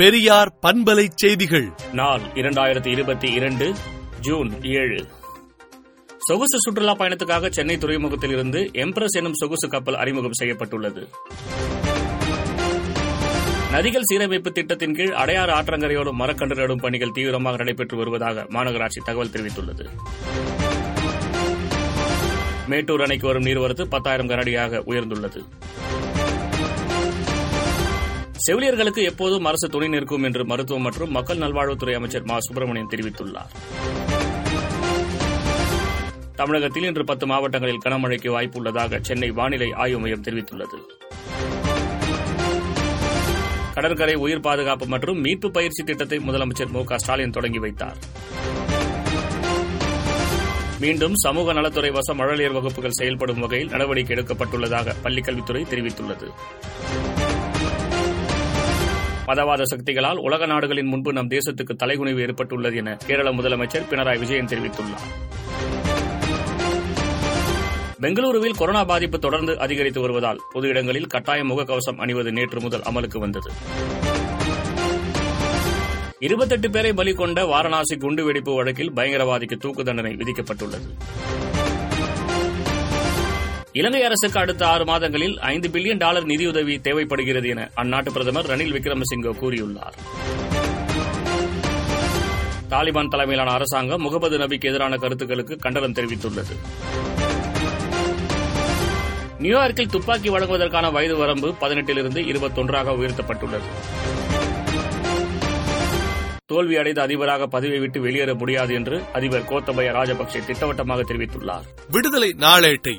பெரியார் பண்பலை செய்திகள். நாள் இரண்டாயிரத்தி இருபத்தி இரண்டு ஜூன் ஏழு. சொகுசு சுற்றுலா பயணத்துக்காக சென்னை துறைமுகத்தில் இருந்து எம்ப்ரஸ் எனும் சொகுசு கப்பல் அறிமுகம் செய்யப்பட்டுள்ளது. நதிகள் சீரமைப்பு திட்டத்தின் கீழ் அடையாறு ஆற்றங்கரையோடும் மரக்கன்று நடும் பணிகள் தீவிரமாக நடைபெற்று வருவதாக மாநகராட்சி தகவல் தெரிவித்துள்ளது. மேட்டூர் அணைக்கு வரும் நீர்வரத்து பத்தாயிரம் கனடியாக உயர்ந்துள்ளது. செவிலியர்களுக்கு எப்போதும் அரசு துணை நிற்கும் என்று மருத்துவம் மற்றும் மக்கள் நல்வாழ்வுத்துறை அமைச்சர் மா. சுப்பிரமணியன் தெரிவித்துள்ளார். தமிழகத்தில் இன்று பத்து மாவட்டங்களில் கனமழைக்கு வாய்ப்பு உள்ளதாக சென்னை வானிலை ஆய்வு மையம் தெரிவித்துள்ளது. கடற்கரை உயிர் பாதுகாப்பு மற்றும் மீட்பு பயிற்சி திட்டத்தை முதலமைச்சர் மு. க. ஸ்டாலின் தொடங்கி வைத்தார். மீண்டும் சமூக நலத்துறை வசம் மழலையர் வகுப்புகள் செயல்படும் வகையில் நடவடிக்கை எடுக்கப்பட்டுள்ளதாக பள்ளிக்கல்வித்துறை தெரிவித்துள்ளது. மதவாத சக்திகளால் உலக நாடுகளின் முன்பு நம் தேசத்துக்கு தலைகுனிவு ஏற்பட்டுள்ளது என கேரள முதலமைச்சர் பினராயி விஜயன் தெரிவித்துள்ளார். பெங்களூருவில் கொரோனா பாதிப்பு தொடர்ந்து அதிகரித்து வருவதால் பொது இடங்களில் கட்டாய முகக்கவசம் அணிவது நேற்று முதல் அமலுக்கு வந்தது. இருபத்தெட்டு பேரை பலி கொண்ட வாரணாசி குண்டுவெடிப்பு வழக்கில் பயங்கரவாதிக்கு தூக்கு தண்டனை விதிக்கப்பட்டுள்ளது. இலங்கை அரசுக்கு அடுத்த ஆறு மாதங்களில் ஐந்து பில்லியன் டாலர் நிதியுதவி தேவைப்படுகிறது என அந்நாட்டு பிரதமர் ரணில் விக்ரமசிங்கே கூறியுள்ளார். தாலிபான் தலைமையிலான அரசாங்கம் முகமது நபிக்கு எதிரான கருத்துக்களுக்கு கண்டனம் தெரிவித்துள்ளது. நியூயார்க்கில் துப்பாக்கி வழங்குவதற்கான வயது வரம்பு பதினெட்டிலிருந்து இருபத்தொன்றாக உயர்த்தப்பட்டுள்ளது. தோல்வி அடைந்த அதிபராக பதவியை விட்டு வெளியேற முடியாது என்று அதிபர் கோத்தபய ராஜபக்சே திட்டவட்டமாக தெரிவித்துள்ளார். விடுதலை நாளேட்டை